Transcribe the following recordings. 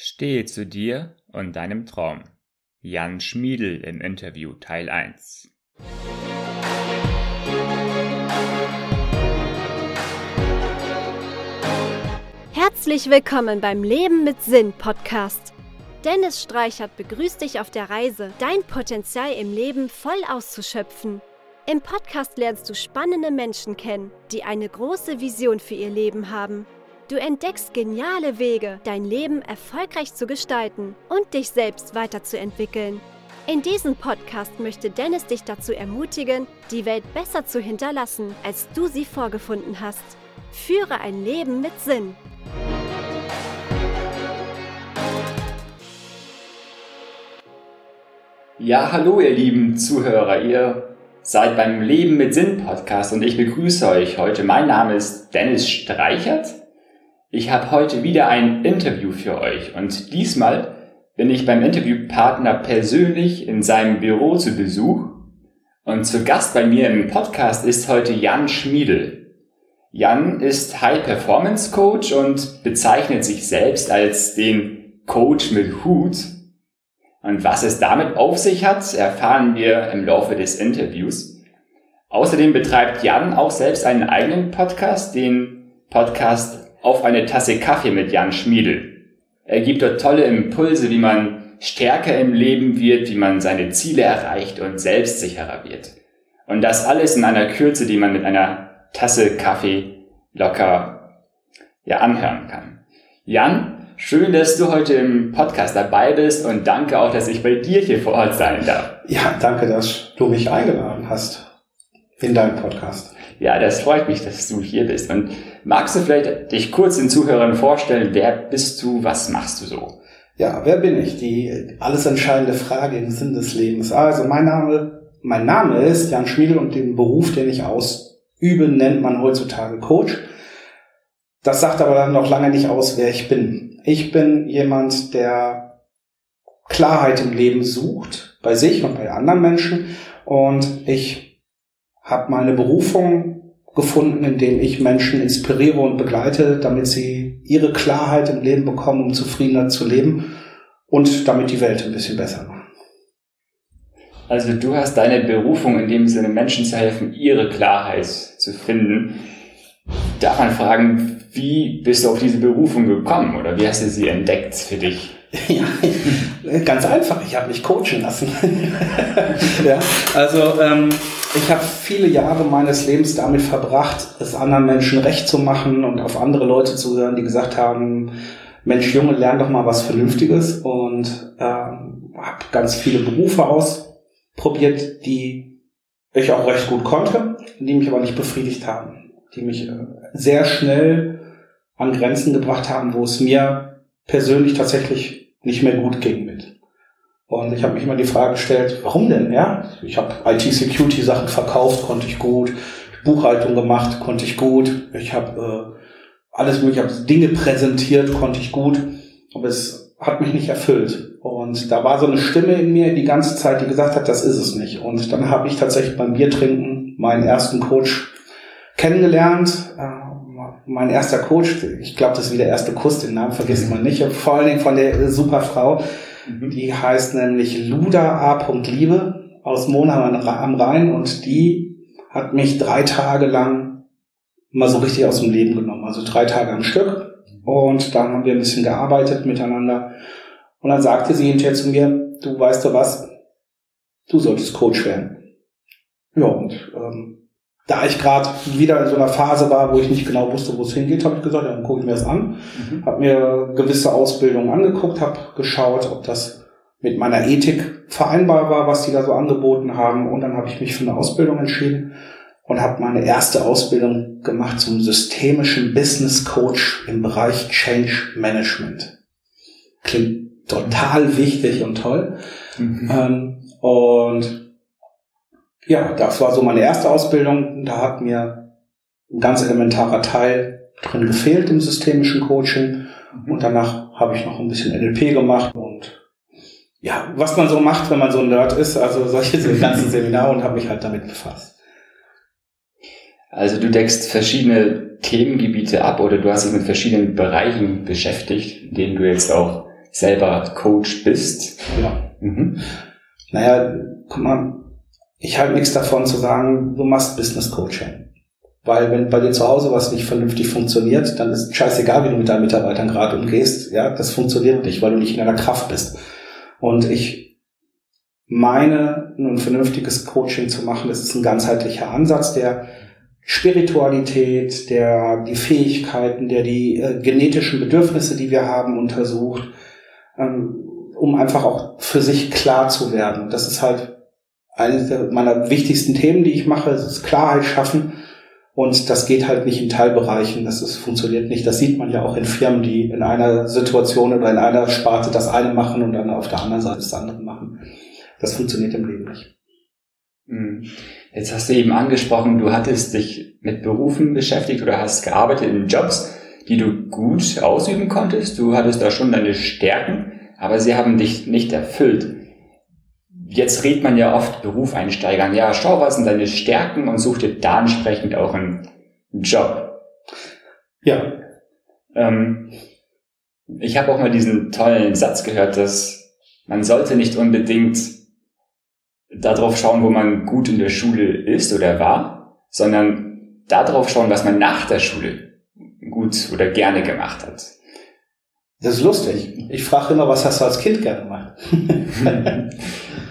Stehe zu dir und deinem Traum. Jan Schmiedel im Interview Teil 1. Herzlich willkommen beim Leben mit Sinn Podcast. Dennis Streichert begrüßt dich auf der Reise, dein Potenzial im Leben voll auszuschöpfen. Im Podcast lernst du spannende Menschen kennen, die eine große Vision für ihr Leben haben Du entdeckst geniale Wege, dein Leben erfolgreich zu gestalten und dich selbst weiterzuentwickeln. In diesem Podcast möchte Dennis dich dazu ermutigen, die Welt besser zu hinterlassen, als du sie vorgefunden hast. Führe ein Leben mit Sinn. Ja, hallo ihr lieben Zuhörer, ihr seid beim Leben mit Sinn Podcast und ich begrüße euch heute. Mein Name ist Dennis Streichert ich habe heute wieder ein Interview für euch und diesmal bin ich beim Interviewpartner persönlich in seinem Büro zu Besuch und zu Gast bei mir im Podcast ist heute Jan Schmiedel. Jan ist High Performance Coach und bezeichnet sich selbst als den Coach mit Hut. Und was es damit auf sich hat, erfahren wir im Laufe des Interviews. Außerdem betreibt Jan auch selbst einen eigenen Podcast, den Podcast auf eine Tasse Kaffee mit Jan Schmiedel. Er gibt dort tolle Impulse, wie man stärker im Leben wird, wie man seine Ziele erreicht und selbstsicherer wird. Und das alles in einer Kürze, die man mit einer Tasse Kaffee locker ja, anhören kann. Jan, schön, dass du heute im Podcast dabei bist und danke auch, dass ich bei dir hier vor Ort sein darf. Ja, danke, dass du mich eingeladen hast in deinem Podcast. Ja, das freut mich, dass du hier bist. Und magst du vielleicht dich kurz den Zuhörern vorstellen, wer bist du, was machst du so? Ja, wer bin ich? Die alles entscheidende Frage im Sinn des Lebens. Also mein Name, mein Name ist Jan Schmiedel und den Beruf, den ich ausübe, nennt man heutzutage Coach. Das sagt aber dann noch lange nicht aus, wer ich bin. Ich bin jemand, der Klarheit im Leben sucht, bei sich und bei anderen Menschen. Und ich habe meine Berufung gefunden, indem ich Menschen inspiriere und begleite, damit sie ihre Klarheit im Leben bekommen, um zufriedener zu leben und damit die Welt ein bisschen besser machen. Also du hast deine Berufung in dem Sinne, Menschen zu helfen, ihre Klarheit zu finden. Darf man fragen, wie bist du auf diese Berufung gekommen oder wie hast du sie entdeckt für dich? Ja, ganz einfach. Ich habe mich coachen lassen. ja, also ähm, ich habe viele Jahre meines Lebens damit verbracht, es anderen Menschen recht zu machen und auf andere Leute zu hören, die gesagt haben, Mensch, Junge, lern doch mal was Vernünftiges und ähm, habe ganz viele Berufe ausprobiert, die ich auch recht gut konnte, die mich aber nicht befriedigt haben, die mich äh, sehr schnell an Grenzen gebracht haben, wo es mir persönlich tatsächlich nicht mehr gut ging mit. Und ich habe mich immer die Frage gestellt, warum denn? Ja, ich habe IT-Security-Sachen verkauft, konnte ich gut. Buchhaltung gemacht, konnte ich gut. Ich habe äh, alles mögliche, habe Dinge präsentiert, konnte ich gut. Aber es hat mich nicht erfüllt. Und da war so eine Stimme in mir die ganze Zeit, die gesagt hat, das ist es nicht. Und dann habe ich tatsächlich beim Biertrinken meinen ersten Coach kennengelernt. Äh, mein erster Coach, ich glaube, das ist wie der erste Kuss, den Namen vergisst man nicht. Vor allen Dingen von der super Frau. Mhm. Die heißt nämlich Luda A. Liebe aus Monheim am Rhein und die hat mich drei Tage lang mal so richtig aus dem Leben genommen. Also drei Tage am Stück. Und dann haben wir ein bisschen gearbeitet miteinander. Und dann sagte sie hinterher zu mir, du weißt du was, du solltest Coach werden. Ja, und ähm, da ich gerade wieder in so einer Phase war, wo ich nicht genau wusste, wo es hingeht, habe ich gesagt, ja, dann gucke ich mir das an. Mhm. Habe mir gewisse Ausbildungen angeguckt, habe geschaut, ob das mit meiner Ethik vereinbar war, was die da so angeboten haben. Und dann habe ich mich für eine Ausbildung entschieden und habe meine erste Ausbildung gemacht zum systemischen Business Coach im Bereich Change Management. Klingt total wichtig und toll. Mhm. Ähm, und ja, das war so meine erste Ausbildung. Da hat mir ein ganz elementarer Teil drin gefehlt im systemischen Coaching. Und danach habe ich noch ein bisschen NLP gemacht und ja, was man so macht, wenn man so ein Nerd ist, also solche ganzen Seminare und habe mich halt damit befasst. Also du deckst verschiedene Themengebiete ab oder du hast dich mit verschiedenen Bereichen beschäftigt, in denen du jetzt auch selber Coach bist. Ja. Mhm. Naja, guck mal, ich halte nichts davon zu sagen, du machst Business Coaching. Weil wenn bei dir zu Hause was nicht vernünftig funktioniert, dann ist scheißegal, wie du mit deinen Mitarbeitern gerade umgehst. Ja, das funktioniert nicht, weil du nicht in deiner Kraft bist. Und ich meine, ein vernünftiges Coaching zu machen, das ist ein ganzheitlicher Ansatz, der Spiritualität, der die Fähigkeiten, der die äh, genetischen Bedürfnisse, die wir haben, untersucht, ähm, um einfach auch für sich klar zu werden. Das ist halt eines meiner wichtigsten Themen, die ich mache, ist Klarheit schaffen. Und das geht halt nicht in Teilbereichen, das ist, funktioniert nicht. Das sieht man ja auch in Firmen, die in einer Situation oder in einer Sparte das eine machen und dann auf der anderen Seite das andere machen. Das funktioniert im Leben nicht. Hm. Jetzt hast du eben angesprochen, du hattest dich mit Berufen beschäftigt oder hast gearbeitet in Jobs, die du gut ausüben konntest. Du hattest da schon deine Stärken, aber sie haben dich nicht erfüllt jetzt redet man ja oft Berufeinsteigern, ja, schau, was sind deine Stärken und such dir da entsprechend auch einen Job. Ja. Ähm, ich habe auch mal diesen tollen Satz gehört, dass man sollte nicht unbedingt darauf schauen, wo man gut in der Schule ist oder war, sondern darauf schauen, was man nach der Schule gut oder gerne gemacht hat. Das ist lustig. Ich frage immer, was hast du als Kind gerne gemacht?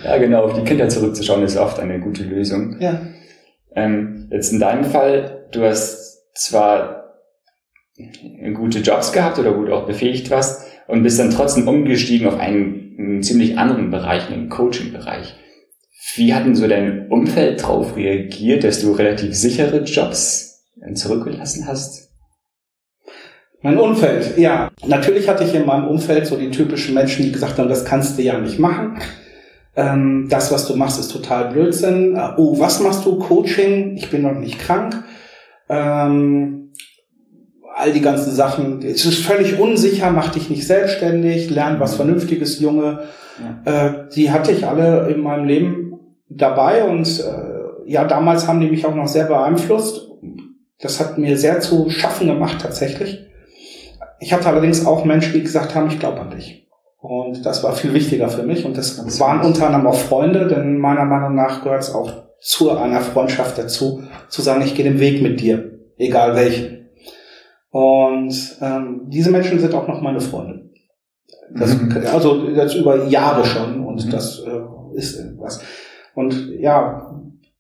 Ja, genau, auf die Kinder zurückzuschauen ist oft eine gute Lösung. Ja. Ähm, jetzt in deinem Fall, du hast zwar gute Jobs gehabt oder gut auch befähigt warst und bist dann trotzdem umgestiegen auf einen, einen ziemlich anderen Bereich, einen Coaching-Bereich. Wie hat denn so dein Umfeld darauf reagiert, dass du relativ sichere Jobs zurückgelassen hast? Mein Umfeld, ja. Natürlich hatte ich in meinem Umfeld so die typischen Menschen, die gesagt haben, das kannst du ja nicht machen ähm, das, was du machst, ist total Blödsinn. Äh, oh, was machst du? Coaching? Ich bin noch nicht krank. Ähm, all die ganzen Sachen. Es ist völlig unsicher, mach dich nicht selbstständig, lern was Vernünftiges, Junge. Ja. Äh, die hatte ich alle in meinem Leben dabei und äh, ja, damals haben die mich auch noch sehr beeinflusst. Das hat mir sehr zu schaffen gemacht tatsächlich. Ich hatte allerdings auch Menschen, die gesagt haben, ich glaube an dich. Und das war viel wichtiger für mich. Und das waren unter anderem auch Freunde, denn meiner Meinung nach gehört es auch zu einer Freundschaft dazu, zu sagen, ich gehe den Weg mit dir, egal welchen. Und ähm, diese Menschen sind auch noch meine Freunde. Das, mhm. Also das über Jahre schon und mhm. das äh, ist irgendwas. Und ja,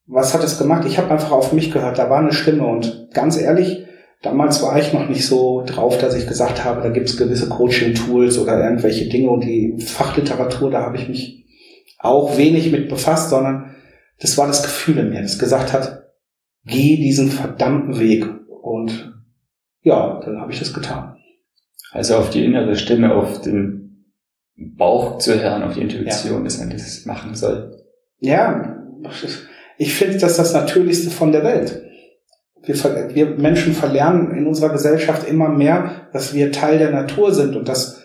was hat es gemacht? Ich habe einfach auf mich gehört, da war eine Stimme und ganz ehrlich, Damals war ich noch nicht so drauf, dass ich gesagt habe, da gibt es gewisse Coaching-Tools oder irgendwelche Dinge und die Fachliteratur, da habe ich mich auch wenig mit befasst, sondern das war das Gefühl in mir, das gesagt hat, geh diesen verdammten Weg. Und ja, dann habe ich das getan. Also auf die innere Stimme, auf den Bauch zu hören, auf die Intuition, ja. dass man das machen soll. Ja, ich finde, das das Natürlichste von der Welt wir, wir Menschen verlernen in unserer Gesellschaft immer mehr, dass wir Teil der Natur sind und dass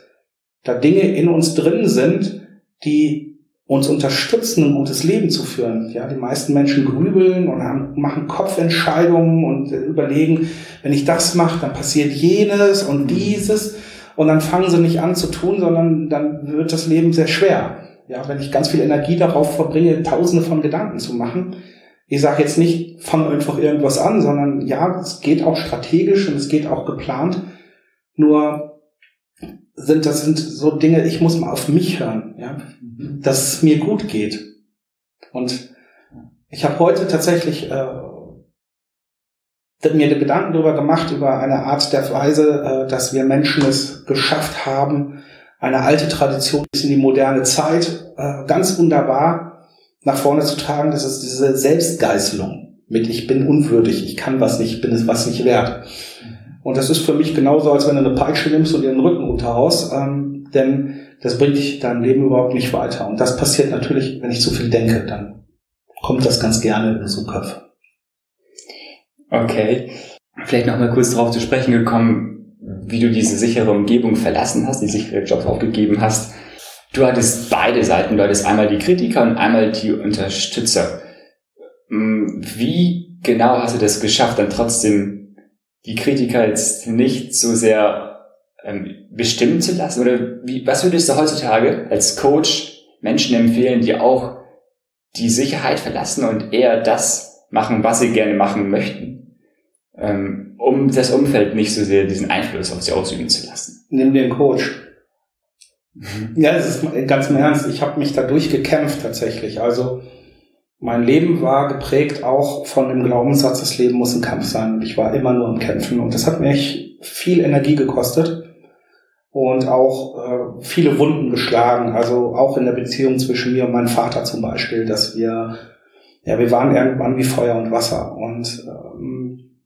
da Dinge in uns drin sind, die uns unterstützen, ein gutes Leben zu führen. Ja, die meisten Menschen grübeln und haben, machen Kopfentscheidungen und überlegen, wenn ich das mache, dann passiert jenes und dieses und dann fangen sie nicht an zu tun, sondern dann wird das Leben sehr schwer. Ja, wenn ich ganz viel Energie darauf verbringe, tausende von Gedanken zu machen, ich sage jetzt nicht, fang einfach irgendwas an, sondern ja, es geht auch strategisch und es geht auch geplant. Nur sind das sind so Dinge, ich muss mal auf mich hören, ja, dass es mir gut geht. Und ich habe heute tatsächlich äh, mir Gedanken darüber gemacht, über eine Art der Weise, äh, dass wir Menschen es geschafft haben, eine alte Tradition bis in die moderne Zeit, äh, ganz wunderbar nach vorne zu tragen, das ist diese Selbstgeißelung mit ich bin unwürdig, ich kann was nicht, ich bin es was nicht wert. Und das ist für mich genauso, als wenn du eine Peitsche nimmst und dir den Rücken unterhaust, ähm, denn das bringt dich dein Leben überhaupt nicht weiter. Und das passiert natürlich, wenn ich zu viel denke, dann kommt das ganz gerne in unsere Köpfe. Okay. Vielleicht noch mal kurz darauf zu sprechen gekommen, wie du diese sichere Umgebung verlassen hast, die sichere Jobs aufgegeben hast du hattest beide Seiten, du hattest einmal die Kritiker und einmal die Unterstützer. Hm, wie genau hast du das geschafft, dann trotzdem die Kritiker jetzt nicht so sehr ähm, bestimmen zu lassen? Oder wie, was würdest du heutzutage als Coach Menschen empfehlen, die auch die Sicherheit verlassen und eher das machen, was sie gerne machen möchten, ähm, um das Umfeld nicht so sehr diesen Einfluss auf sie ausüben zu lassen? Nimm den Coach. Mhm. Ja, das ist ganz im Ernst. Ich habe mich da durchgekämpft tatsächlich. Also mein Leben war geprägt auch von dem Glaubenssatz, das Leben muss ein Kampf sein. Und ich war immer nur am Kämpfen. Und das hat mich viel Energie gekostet und auch äh, viele Wunden geschlagen. Also auch in der Beziehung zwischen mir und meinem Vater zum Beispiel, dass wir, ja, wir waren irgendwann wie Feuer und Wasser. Und ähm,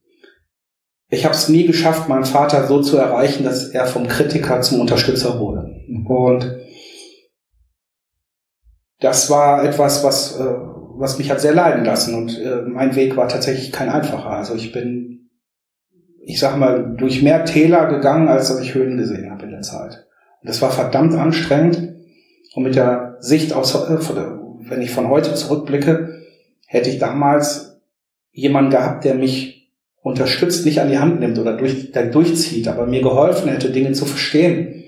ich habe es nie geschafft, meinen Vater so zu erreichen, dass er vom Kritiker zum Unterstützer wurde. Und das war etwas, was, äh, was mich hat sehr leiden lassen. Und äh, mein Weg war tatsächlich kein einfacher. Also ich bin, ich sag mal, durch mehr Täler gegangen, als dass ich Höhen gesehen habe in der Zeit. Und das war verdammt anstrengend. Und mit der Sicht aus, äh, wenn ich von heute zurückblicke, hätte ich damals jemanden gehabt, der mich unterstützt, nicht an die Hand nimmt oder durch, der durchzieht, aber mir geholfen hätte, Dinge zu verstehen,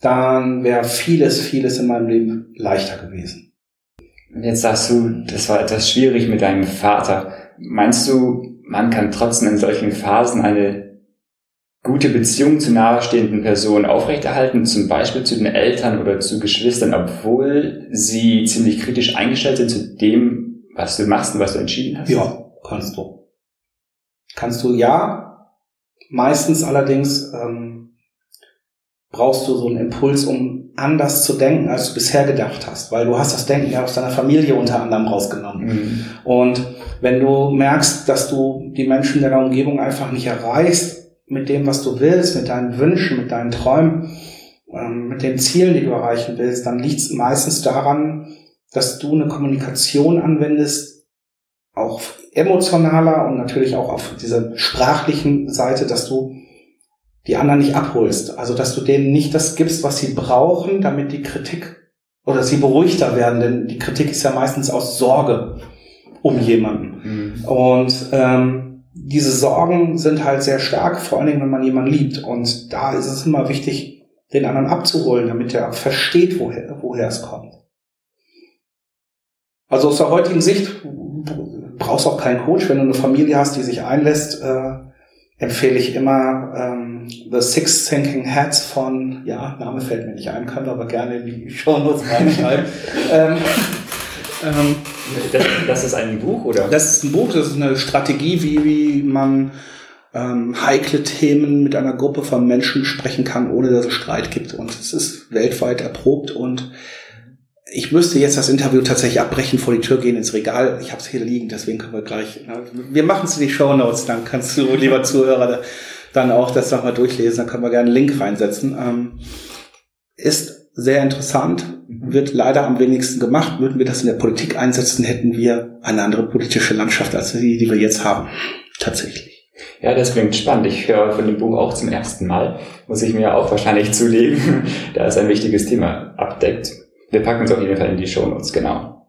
dann wäre vieles, vieles in meinem Leben leichter gewesen. Jetzt sagst du, das war etwas schwierig mit deinem Vater. Meinst du, man kann trotzdem in solchen Phasen eine gute Beziehung zu nahestehenden Personen aufrechterhalten, zum Beispiel zu den Eltern oder zu Geschwistern, obwohl sie ziemlich kritisch eingestellt sind zu dem, was du machst und was du entschieden hast? Ja, kannst du. Kannst du ja. Meistens allerdings ähm, brauchst du so einen Impuls, um anders zu denken, als du bisher gedacht hast, weil du hast das Denken ja aus deiner Familie unter anderem rausgenommen. Mhm. Und wenn du merkst, dass du die Menschen deiner Umgebung einfach nicht erreichst mit dem, was du willst, mit deinen Wünschen, mit deinen Träumen, ähm, mit den Zielen, die du erreichen willst, dann liegt es meistens daran, dass du eine Kommunikation anwendest, auch emotionaler und natürlich auch auf dieser sprachlichen Seite, dass du die anderen nicht abholst. Also, dass du denen nicht das gibst, was sie brauchen, damit die Kritik oder sie beruhigter werden, denn die Kritik ist ja meistens aus Sorge um jemanden. Mhm. Und ähm, diese Sorgen sind halt sehr stark, vor allen Dingen, wenn man jemanden liebt. Und da ist es immer wichtig, den anderen abzuholen, damit er versteht, woher, woher es kommt. Also aus der heutigen Sicht brauchst du auch keinen Coach, wenn du eine Familie hast, die sich einlässt, äh, empfehle ich immer ähm, The Six Thinking Hats von, ja, Name fällt mir nicht ein, können wir aber gerne in die Show Notes reinschreiben. ähm, ähm, das, das, ist ein Buch, oder? Das ist ein Buch, das ist eine Strategie, wie, wie man ähm, heikle Themen mit einer Gruppe von Menschen sprechen kann, ohne dass es Streit gibt. Und es ist weltweit erprobt und ich müsste jetzt das Interview tatsächlich abbrechen, vor die Tür gehen ins Regal. Ich habe es hier liegen, deswegen können wir gleich. Na, wir machen es in die Show Notes, dann kannst du, lieber Zuhörer, dann auch das nochmal durchlesen. Dann können wir gerne einen Link reinsetzen. Ähm, ist sehr interessant, wird leider am wenigsten gemacht. Würden wir das in der Politik einsetzen, hätten wir eine andere politische Landschaft als die, die wir jetzt haben. Tatsächlich. Ja, das klingt spannend. Ich höre von dem Buch auch zum ersten Mal. Muss ich mir auch wahrscheinlich zulegen, da es ein wichtiges Thema abdeckt. Wir packen es auf jeden Fall in die Show Notes, genau.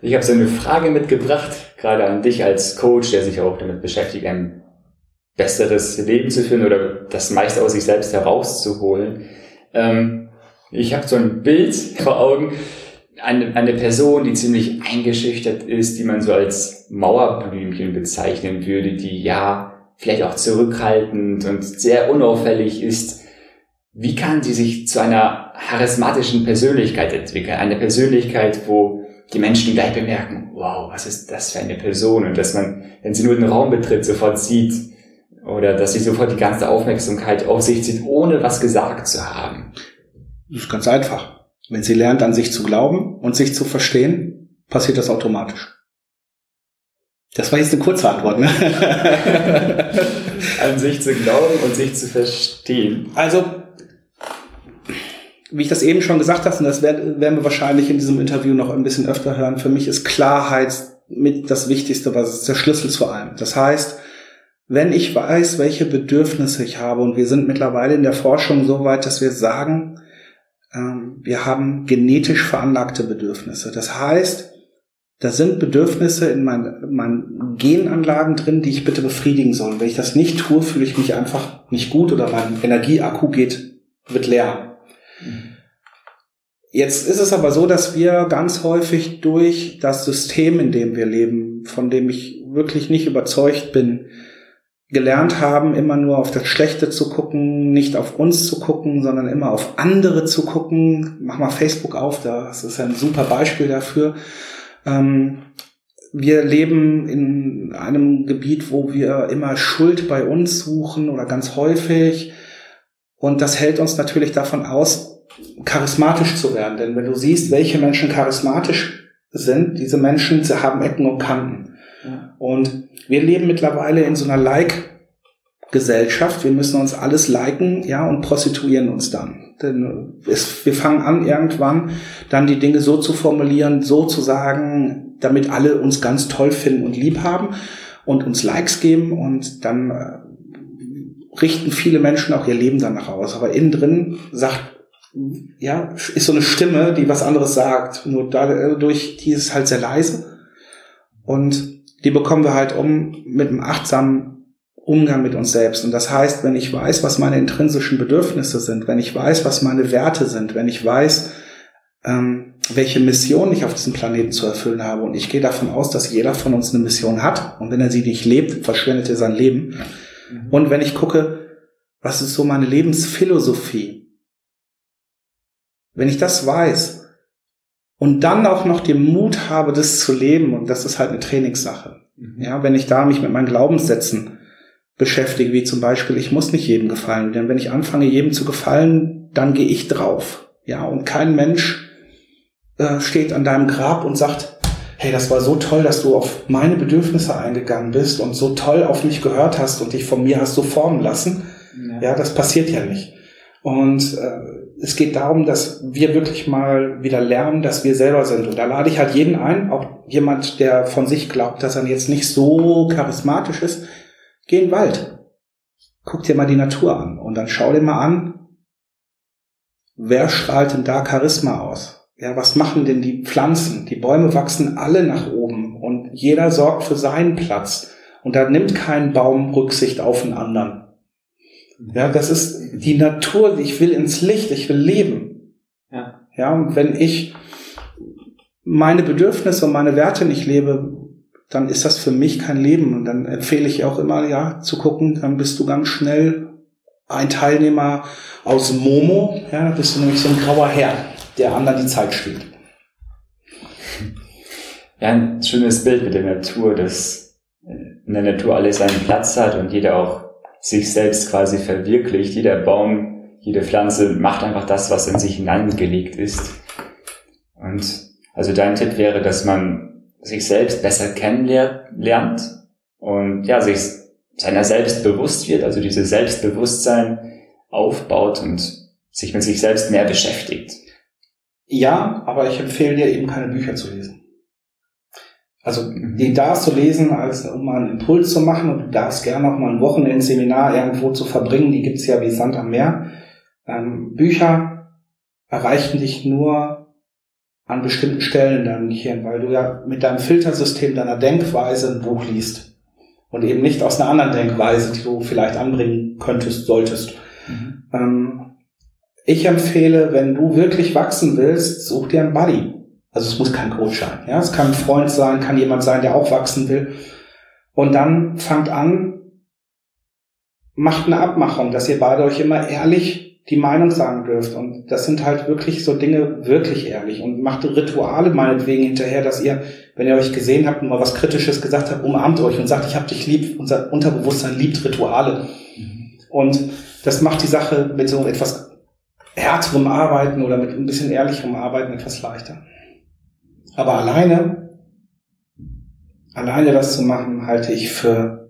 Ich habe so eine Frage mitgebracht, gerade an dich als Coach, der sich auch damit beschäftigt, ein besseres Leben zu führen oder das meiste aus sich selbst herauszuholen. Ähm, ich habe so ein Bild vor Augen, eine, eine Person, die ziemlich eingeschüchtert ist, die man so als Mauerblümchen bezeichnen würde, die ja vielleicht auch zurückhaltend und sehr unauffällig ist. Wie kann sie sich zu einer charismatischen Persönlichkeit entwickeln. Eine Persönlichkeit, wo die Menschen gleich bemerken, wow, was ist das für eine Person? Und dass man, wenn sie nur den Raum betritt, sofort sieht, oder dass sie sofort die ganze Aufmerksamkeit auf sich zieht, ohne was gesagt zu haben. Das ist ganz einfach. Wenn sie lernt, an sich zu glauben und sich zu verstehen, passiert das automatisch. Das war jetzt eine kurze Antwort, ne? an sich zu glauben und sich zu verstehen. Also wie ich das eben schon gesagt habe, und das werden wir wahrscheinlich in diesem Interview noch ein bisschen öfter hören, für mich ist Klarheit mit das Wichtigste, was ist der Schlüssel zu allem. Das heißt, wenn ich weiß, welche Bedürfnisse ich habe, und wir sind mittlerweile in der Forschung so weit, dass wir sagen, ähm, wir haben genetisch veranlagte Bedürfnisse. Das heißt, da sind Bedürfnisse in meinen, meinen Genanlagen drin, die ich bitte befriedigen soll. Wenn ich das nicht tue, fühle ich mich einfach nicht gut oder mein Energieakku geht, wird leer. Jetzt ist es aber so, dass wir ganz häufig durch das System, in dem wir leben, von dem ich wirklich nicht überzeugt bin, gelernt haben, immer nur auf das Schlechte zu gucken, nicht auf uns zu gucken, sondern immer auf andere zu gucken. Mach mal Facebook auf, das ist ein super Beispiel dafür. Ähm, wir leben in einem Gebiet, wo wir immer Schuld bei uns suchen oder ganz häufig. Und das hält uns natürlich davon aus, charismatisch zu werden. Denn wenn du siehst, welche Menschen charismatisch sind, diese Menschen haben Ecken und Kanten. Und wir leben mittlerweile in so einer Like-Gesellschaft. Wir müssen uns alles liken, ja, und prostituieren uns dann. Denn es, wir fangen an, irgendwann dann die Dinge so zu formulieren, so zu sagen, damit alle uns ganz toll finden und lieb haben und uns Likes geben und dann äh, richten viele Menschen auch ihr Leben danach aus. Aber innen drin sagt, ja, ist so eine Stimme, die was anderes sagt. Nur dadurch, die ist halt sehr leise. Und die bekommen wir halt um mit einem achtsamen Umgang mit uns selbst. Und das heißt, wenn ich weiß, was meine intrinsischen Bedürfnisse sind, wenn ich weiß, was meine Werte sind, wenn ich weiß, ähm, welche Mission ich auf diesem Planeten zu erfüllen habe. Und ich gehe davon aus, dass jeder von uns eine Mission hat. Und wenn er sie nicht lebt, verschwendet er sein Leben. Mhm. Und wenn ich gucke, was ist so meine Lebensphilosophie? Wenn ich das weiß, und dann auch noch den Mut habe, das zu leben. Und das ist halt eine Trainingssache. Mhm. Ja, wenn ich da mich mit meinen Glaubenssätzen beschäftige, wie zum Beispiel, ich muss nicht jedem gefallen, denn wenn ich anfange, jedem zu gefallen, dann gehe ich drauf. Ja, und kein Mensch äh, steht an deinem Grab und sagt, hey, das war so toll, dass du auf meine Bedürfnisse eingegangen bist und so toll auf mich gehört hast und dich von mir hast so formen lassen. Ja, ja das passiert ja nicht. Und äh, es geht darum, dass wir wirklich mal wieder lernen, dass wir selber sind. Und da lade ich halt jeden ein, auch jemand, der von sich glaubt, dass er jetzt nicht so charismatisch ist, geh in den Wald. Guck dir mal die Natur an und dann schau dir mal an, wer strahlt denn da Charisma aus? Ja, was machen denn die Pflanzen? Die Bäume wachsen alle nach oben und jeder sorgt für seinen Platz. Und da nimmt kein Baum Rücksicht auf den anderen. Ja, das ist die Natur. Ich will ins Licht, ich will leben. Ja. Ja, und wenn ich meine Bedürfnisse und meine Werte nicht lebe, dann ist das für mich kein Leben. Und dann empfehle ich auch immer, ja, zu gucken, dann bist du ganz schnell ein Teilnehmer aus Momo. Ja, da bist du nämlich so ein grauer Herr, der anderen die Zeit stiehlt. Ja, ein schönes Bild mit der Natur, dass in der Natur alles seinen Platz hat und jeder auch sich selbst quasi verwirklicht. Jeder Baum, jede Pflanze macht einfach das, was in sich hineingelegt ist. Und also dein Tipp wäre, dass man sich selbst besser kennenlernt und ja, sich seiner selbst bewusst wird, also dieses Selbstbewusstsein aufbaut und sich mit sich selbst mehr beschäftigt. Ja, aber ich empfehle dir eben keine Bücher zu lesen. Also die darfst du lesen, als um mal einen Impuls zu machen und du darfst gerne auch mal ein Wochenendseminar irgendwo zu verbringen, die gibt's ja wie Sand am Meer. Ähm, Bücher erreichen dich nur an bestimmten Stellen in deinem Gehirn, weil du ja mit deinem Filtersystem deiner Denkweise ein Buch liest und eben nicht aus einer anderen Denkweise, die du vielleicht anbringen könntest, solltest. Mhm. Ähm, ich empfehle, wenn du wirklich wachsen willst, such dir einen Buddy. Also es muss kein Coach sein. Ja? Es kann ein Freund sein, kann jemand sein, der auch wachsen will. Und dann fangt an, macht eine Abmachung, dass ihr beide euch immer ehrlich die Meinung sagen dürft. Und das sind halt wirklich so Dinge, wirklich ehrlich. Und macht Rituale meinetwegen hinterher, dass ihr, wenn ihr euch gesehen habt und mal was Kritisches gesagt habt, umarmt euch und sagt, ich hab dich lieb. Unser Unterbewusstsein liebt Rituale. Und das macht die Sache mit so etwas härterem Arbeiten oder mit ein bisschen ehrlicherem Arbeiten etwas leichter. Aber alleine, alleine das zu machen, halte ich für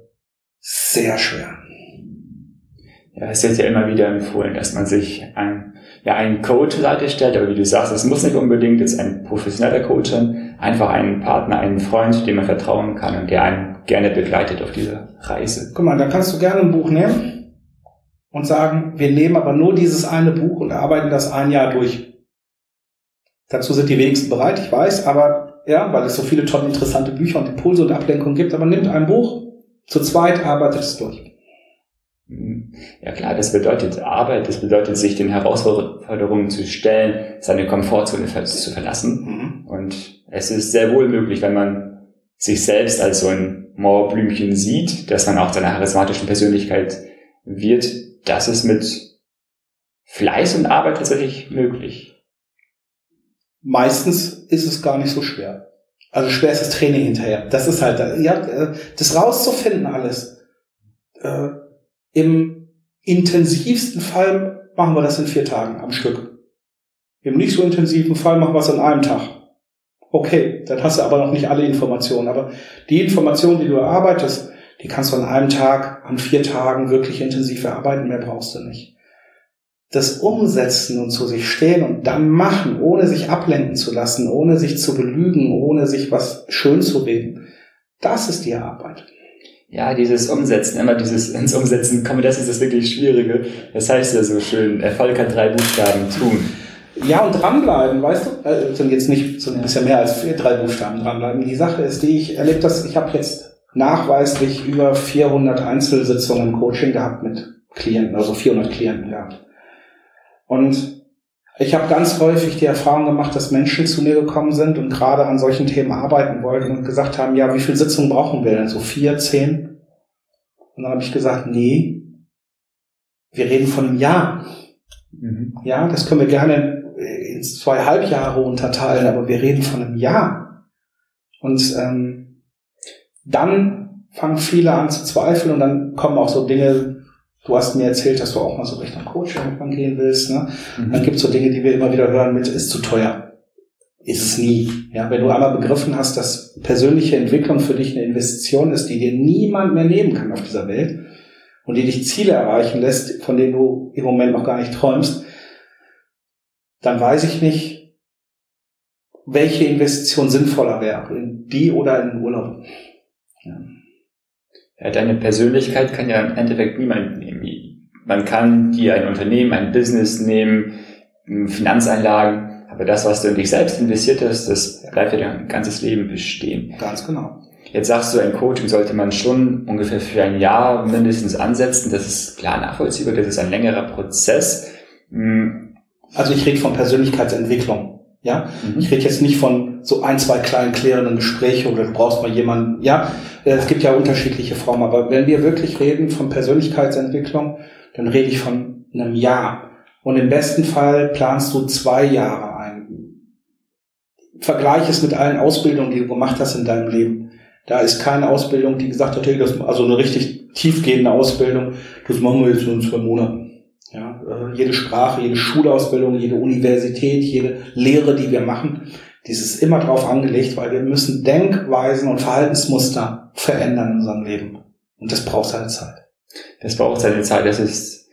sehr schwer. Ja, es wird ja immer wieder empfohlen, dass man sich ein, ja, einen Coach Seite stellt, aber wie du sagst, es muss nicht unbedingt jetzt ein professioneller Coach sein, einfach einen Partner, einen Freund, dem man vertrauen kann und der einen gerne begleitet auf dieser Reise. Guck mal, da kannst du gerne ein Buch nehmen und sagen, wir nehmen aber nur dieses eine Buch und arbeiten das ein Jahr durch. Dazu sind die wenigsten bereit, ich weiß, aber ja, weil es so viele tolle interessante Bücher und Impulse und Ablenkungen gibt, aber nimmt ein Buch, zu zweit arbeitet es durch. Ja klar, das bedeutet Arbeit, das bedeutet sich den Herausforderungen zu stellen, seine Komfortzone zu verlassen. Mhm. Und es ist sehr wohl möglich, wenn man sich selbst als so ein Mauerblümchen sieht, dass man auch zu einer charismatischen Persönlichkeit wird, das ist mit Fleiß und Arbeit tatsächlich möglich. Meistens ist es gar nicht so schwer. Also schwer ist das Training hinterher. Das ist halt, ja, äh, das rauszufinden alles. Äh, Im intensivsten Fall machen wir das in vier Tagen am Stück. Im nicht so intensiven Fall machen wir es an einem Tag. Okay, dann hast du aber noch nicht alle Informationen. Aber die Informationen, die du erarbeitest, die kannst du an einem Tag, an vier Tagen wirklich intensiv erarbeiten. Mehr brauchst du nicht. Das Umsetzen und zu sich stehen und dann machen, ohne sich ablenken zu lassen, ohne sich zu belügen, ohne sich was schön zu reden, das ist die Arbeit. Ja, dieses Umsetzen, immer dieses ins Umsetzen kommen, das ist das wirklich Schwierige. Das heißt ja so schön, Erfolg hat drei Buchstaben, tun. Ja, und dranbleiben, weißt du? Äh, sind jetzt nicht, sind ein bisschen mehr als drei Buchstaben dranbleiben. Die Sache ist die, ich erlebe das, ich habe jetzt nachweislich über 400 Einzelsitzungen im Coaching gehabt mit Klienten, also 400 Klienten gehabt. Und ich habe ganz häufig die Erfahrung gemacht, dass Menschen zu mir gekommen sind und gerade an solchen Themen arbeiten wollten und gesagt haben, ja, wie viele Sitzungen brauchen wir denn? So vier, zehn? Und dann habe ich gesagt, nee, wir reden von einem Jahr. Mhm. Ja, das können wir gerne in zwei Halbjahre unterteilen, aber wir reden von einem Jahr. Und ähm, dann fangen viele an zu zweifeln und dann kommen auch so Dinge, du hast mir erzählt, dass du auch mal so Richtung Coaching gehen willst. Ne? Mhm. Dann gibt es so Dinge, die wir immer wieder hören mit, ist zu teuer. Ist es nie. Ja, wenn du einmal begriffen hast, dass persönliche Entwicklung für dich eine Investition ist, die dir niemand mehr nehmen kann auf dieser Welt und die dich Ziele erreichen lässt, von denen du im Moment noch gar nicht träumst, dann weiß ich nicht, welche Investition sinnvoller wäre, in die oder in den Urlaub. Ja. Ja, deine Persönlichkeit kann ja im Endeffekt niemand nehmen. Man kann dir ein Unternehmen, ein Business nehmen, Finanzeinlagen, aber das, was du in dich selbst investiert hast, das bleibt ja dein ganzes Leben bestehen. Ganz genau. Jetzt sagst du, ein Coaching sollte man schon ungefähr für ein Jahr mindestens ansetzen. Das ist klar nachvollziehbar, das ist ein längerer Prozess. Hm, also ich rede von Persönlichkeitsentwicklung. Ja, mhm. ich rede jetzt nicht von so ein, zwei kleinen klärenden Gespräche oder du brauchst mal jemanden. Ja, es gibt ja unterschiedliche Formen, aber wenn wir wirklich reden von Persönlichkeitsentwicklung, dann rede ich von einem Jahr. Und im besten Fall planst du zwei Jahre ein. Vergleich es mit allen Ausbildungen, die du gemacht hast in deinem Leben. Da ist keine Ausbildung, die gesagt hat, hey, das, also eine richtig tiefgehende Ausbildung, das machen wir jetzt in zwei Monaten. Äh, jede Sprache, jede Schulausbildung, jede Universität, jede Lehre, die wir machen, dies ist immer darauf angelegt, weil wir müssen Denkweisen und Verhaltensmuster verändern in unserem Leben. Und das braucht seine Zeit. Das braucht seine Zeit. Das ist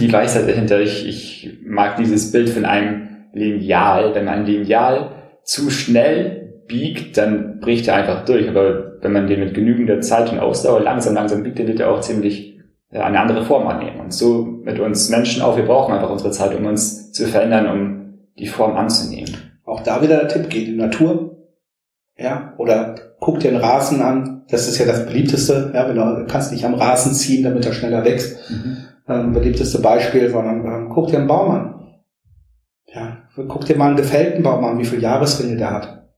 die Weisheit dahinter. Ich, ich mag dieses Bild von einem Lineal. Wenn man ein Lineal zu schnell biegt, dann bricht er einfach durch. Aber wenn man den mit genügender Zeit und Ausdauer langsam, langsam biegt, dann wird er auch ziemlich eine andere Form annehmen. Und so mit uns Menschen auch, wir brauchen einfach unsere Zeit, um uns zu verändern, um die Form anzunehmen. Auch da wieder der Tipp, geht in die Natur. Ja, oder guck dir einen Rasen an. Das ist ja das beliebteste. Ja, wenn du kannst nicht am Rasen ziehen, damit er schneller wächst. Mhm. Ähm, beliebteste Beispiel, sondern ähm, guck dir einen Baum an. Ja, guck dir mal einen gefällten Baum an, wie viele Jahresringe der hat.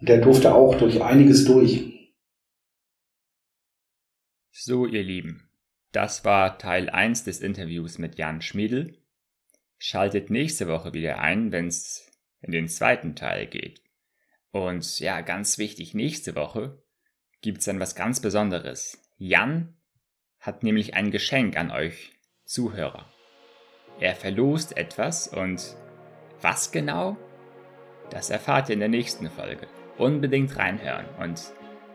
Und der durfte auch durch einiges durch. So, ihr Lieben. Das war Teil 1 des Interviews mit Jan Schmiedel. Schaltet nächste Woche wieder ein, wenn es in den zweiten Teil geht. Und ja, ganz wichtig, nächste Woche gibt's dann was ganz Besonderes. Jan hat nämlich ein Geschenk an euch Zuhörer. Er verlost etwas und was genau? Das erfahrt ihr in der nächsten Folge. Unbedingt reinhören und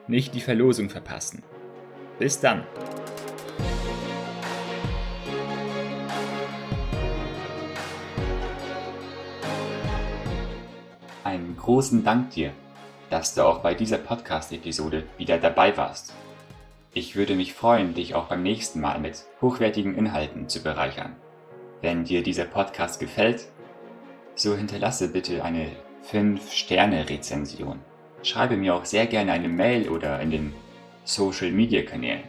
nicht die Verlosung verpassen. Bis dann! Einen großen Dank dir, dass du auch bei dieser Podcast-Episode wieder dabei warst. Ich würde mich freuen, dich auch beim nächsten Mal mit hochwertigen Inhalten zu bereichern. Wenn dir dieser Podcast gefällt, so hinterlasse bitte eine 5-Sterne-Rezension. schreibe mir auch sehr gerne eine Mail oder in den Social Media Kanälen,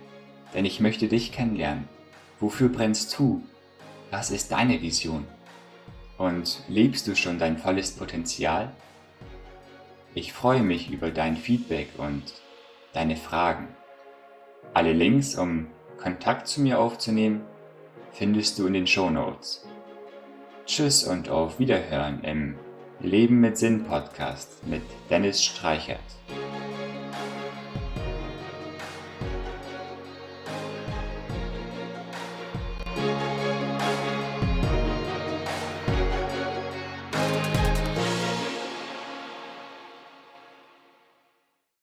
denn ich möchte dich kennenlernen. Wofür brennst du? Was ist deine Vision? Und lebst du schon dein volles Potenzial? Ich freue mich über dein Feedback und deine Fragen. Alle Links, um Kontakt zu mir aufzunehmen, findest du in den Show Notes. Tschüss und auf Wiederhören im Leben mit Sinn Podcast mit Dennis Streichert.